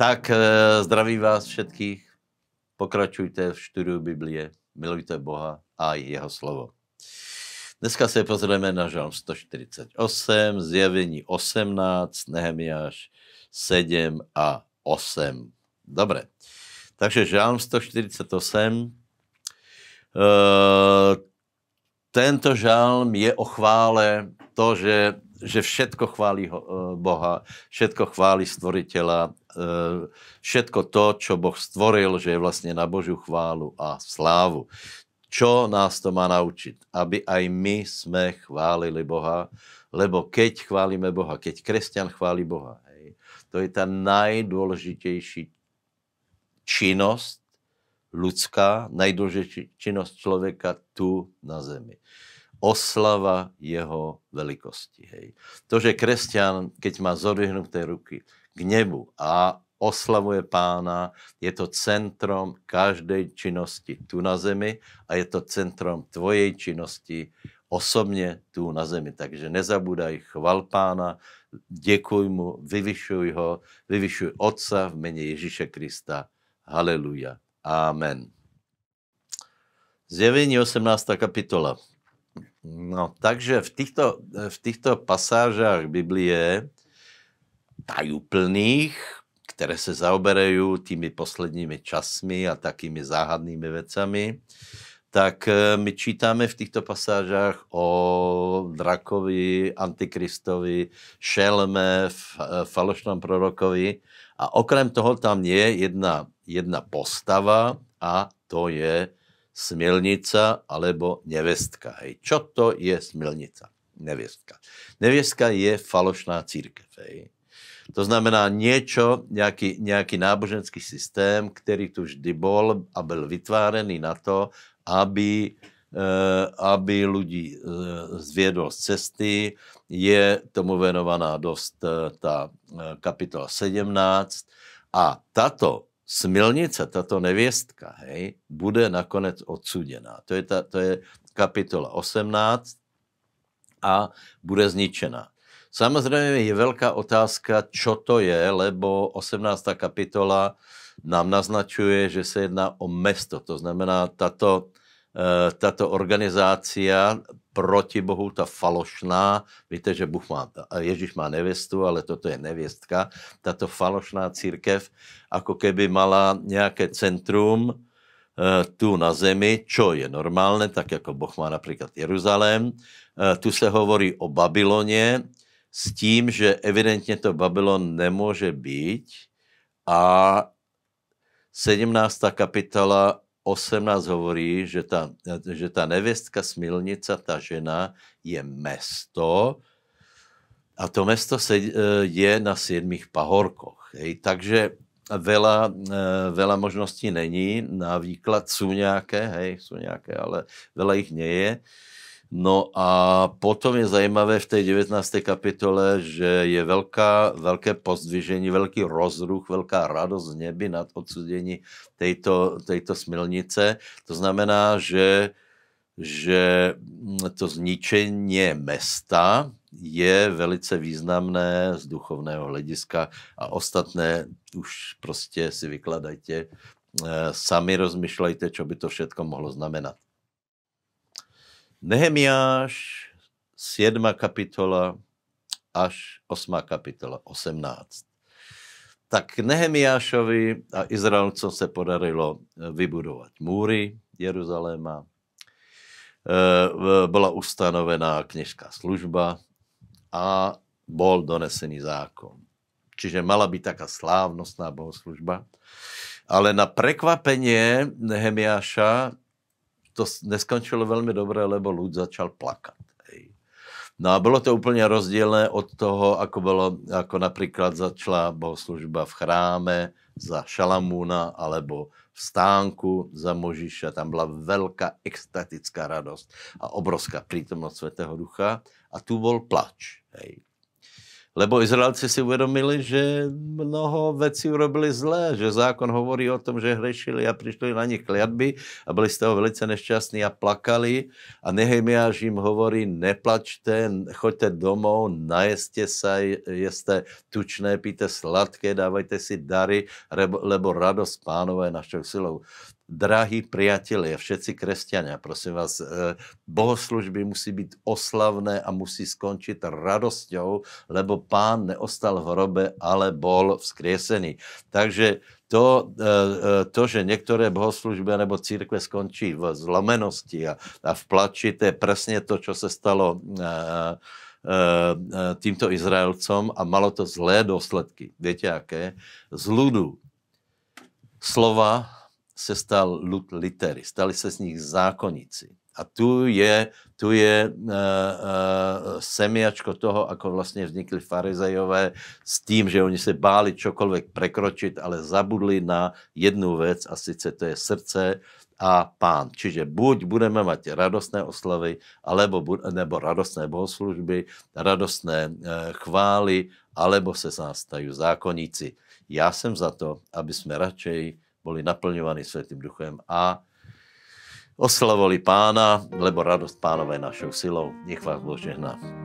Tak e, zdraví vás všetkých. Pokračujte v štúdiu Biblie, milujte Boha a jeho slovo. Dneska se pozrieme na žalm 148, zjevení 18, Nehemiáš 7 a 8. Dobre, takže žalm 148. E, tento žalm je o chvále to, že že všetko chváli eh, Boha, všetko chváli stvoriteľa, eh, všetko to, čo Boh stvoril, že je vlastne na Božiu chválu a slávu. Čo nás to má naučiť? Aby aj my sme chválili Boha, lebo keď chválime Boha, keď kresťan chváli Boha, hej, to je tá najdôležitejší činnosť ľudská, najdôležitejší činnosť človeka tu na zemi oslava jeho velikosti. Hej. To, že kresťan, keď má zodvihnuté ruky k nebu a oslavuje pána, je to centrom každej činnosti tu na zemi a je to centrom tvojej činnosti osobne tu na zemi. Takže nezabúdaj, chval pána, děkuj mu, vyvyšuj ho, vyvyšuj Otca v mene Ježíše Krista. Haleluja. Amen. Zjevení 18. kapitola. No, takže v týchto, v týchto pasážach Biblie tajúplných, ktoré sa zaoberajú tými posledními časmi a takými záhadnými vecami, tak e, my čítame v týchto pasážach o drakovi, antikristovi, šelme, e, falošnom prorokovi a okrem toho tam je jedna, jedna postava a to je smilnica alebo nevestka. Hej. Čo to je smilnica? Neviestka. Neviestka je falošná církev. Hej. To znamená niečo, nejaký, nejaký náboženský systém, ktorý tu vždy bol a byl vytvárený na to, aby, e, aby ľudí e, zviedol z cesty. Je tomu venovaná dosť e, tá kapitola 17. A táto smilnica, tato nevěstka, hej, bude nakonec odsudená. To je, ta, to je kapitola 18 a bude zničená. Samozřejmě je velká otázka, čo to je, lebo 18. kapitola nám naznačuje, že se jedná o mesto. To znamená, tato, eh, tato organizácia proti Bohu, ta falošná, víte, že Bůh má, Ježíš má nevestu, ale toto je nevěstka, tato falošná církev, ako keby mala nějaké centrum e, tu na zemi, čo je normálne, tak jako Boh má například Jeruzalém. E, tu se hovorí o Babyloně s tím, že evidentně to Babylon nemůže být a 17. kapitola 18 hovorí, že tá, že tá nevestka Smilnica, tá žena, je mesto a to mesto se, e, je na siedmých pahorkoch. Hej. Takže veľa, e, veľa možností není na výklad. Sú nejaké, hej, sú nejaké, ale veľa ich nie je. No a potom je zajímavé v tej 19. kapitole, že je veľká, veľké pozdvižení, veľký rozruch, veľká radosť z neby nad odsudení tejto, tejto smilnice. To znamená, že, že to zničenie mesta je velice významné z duchovného hlediska a ostatné už prostě si vykladajte, eh, sami rozmýšlejte, čo by to všetko mohlo znamenat. Nehemiáš, 7. kapitola až 8. kapitola, 18. Tak Nehemiášovi a Izraelcom se podarilo eh, vybudovať múry Jeruzaléma. Eh, bola ustanovená knižská služba a bol donesený zákon. Čiže mala byť taká slávnostná bohoslužba. Ale na prekvapenie Nehemiáša to neskončilo velmi dobré, lebo ľud začal plakat. Hej. No a bylo to úplně rozdílné od toho, ako, bylo, ako například začala bohoslužba v chráme za Šalamúna alebo v stánku za Možiša. Tam byla velká extatická radost a obrovská prítomnost Svetého Ducha. A tu bol plač. Hej. Lebo Izraelci si uvedomili, že mnoho vecí urobili zlé, že zákon hovorí o tom, že hrešili a prišli na nich kliatby a byli z toho velice nešťastní a plakali. A Nehemiáš im hovorí, neplačte, choďte domov, najeste sa, jeste tučné, píte sladké, dávajte si dary, lebo radosť pánové našou silou drahí priatelia, všetci kresťania, prosím vás, eh, bohoslužby musí byť oslavné a musí skončiť radosťou, lebo pán neostal v hrobe, ale bol vzkriesený. Takže to, eh, eh, to, že některé bohoslužby nebo církve skončí v zlomenosti a, a v plači, to je presne to, čo se stalo týmto Izraelcom a malo to zlé dôsledky. Viete aké? Z ľudu slova se stal lud litery, stali se z nich zákonníci. A tu je, tu je uh, uh, semiačko toho, ako vlastně vznikli farizejové s tím, že oni se báli čokoľvek prekročit, ale zabudli na jednu věc a sice to je srdce a pán. Čiže buď budeme mať radostné oslavy, alebo, nebo radostné bohoslužby, radostné uh, chvály, alebo se nás stajú zákonníci. Já jsem za to, aby jsme radšej boli naplňovaní Svetým duchem a oslavovali pána, lebo radosť pánové našou silou. Nech vás Boh žehná.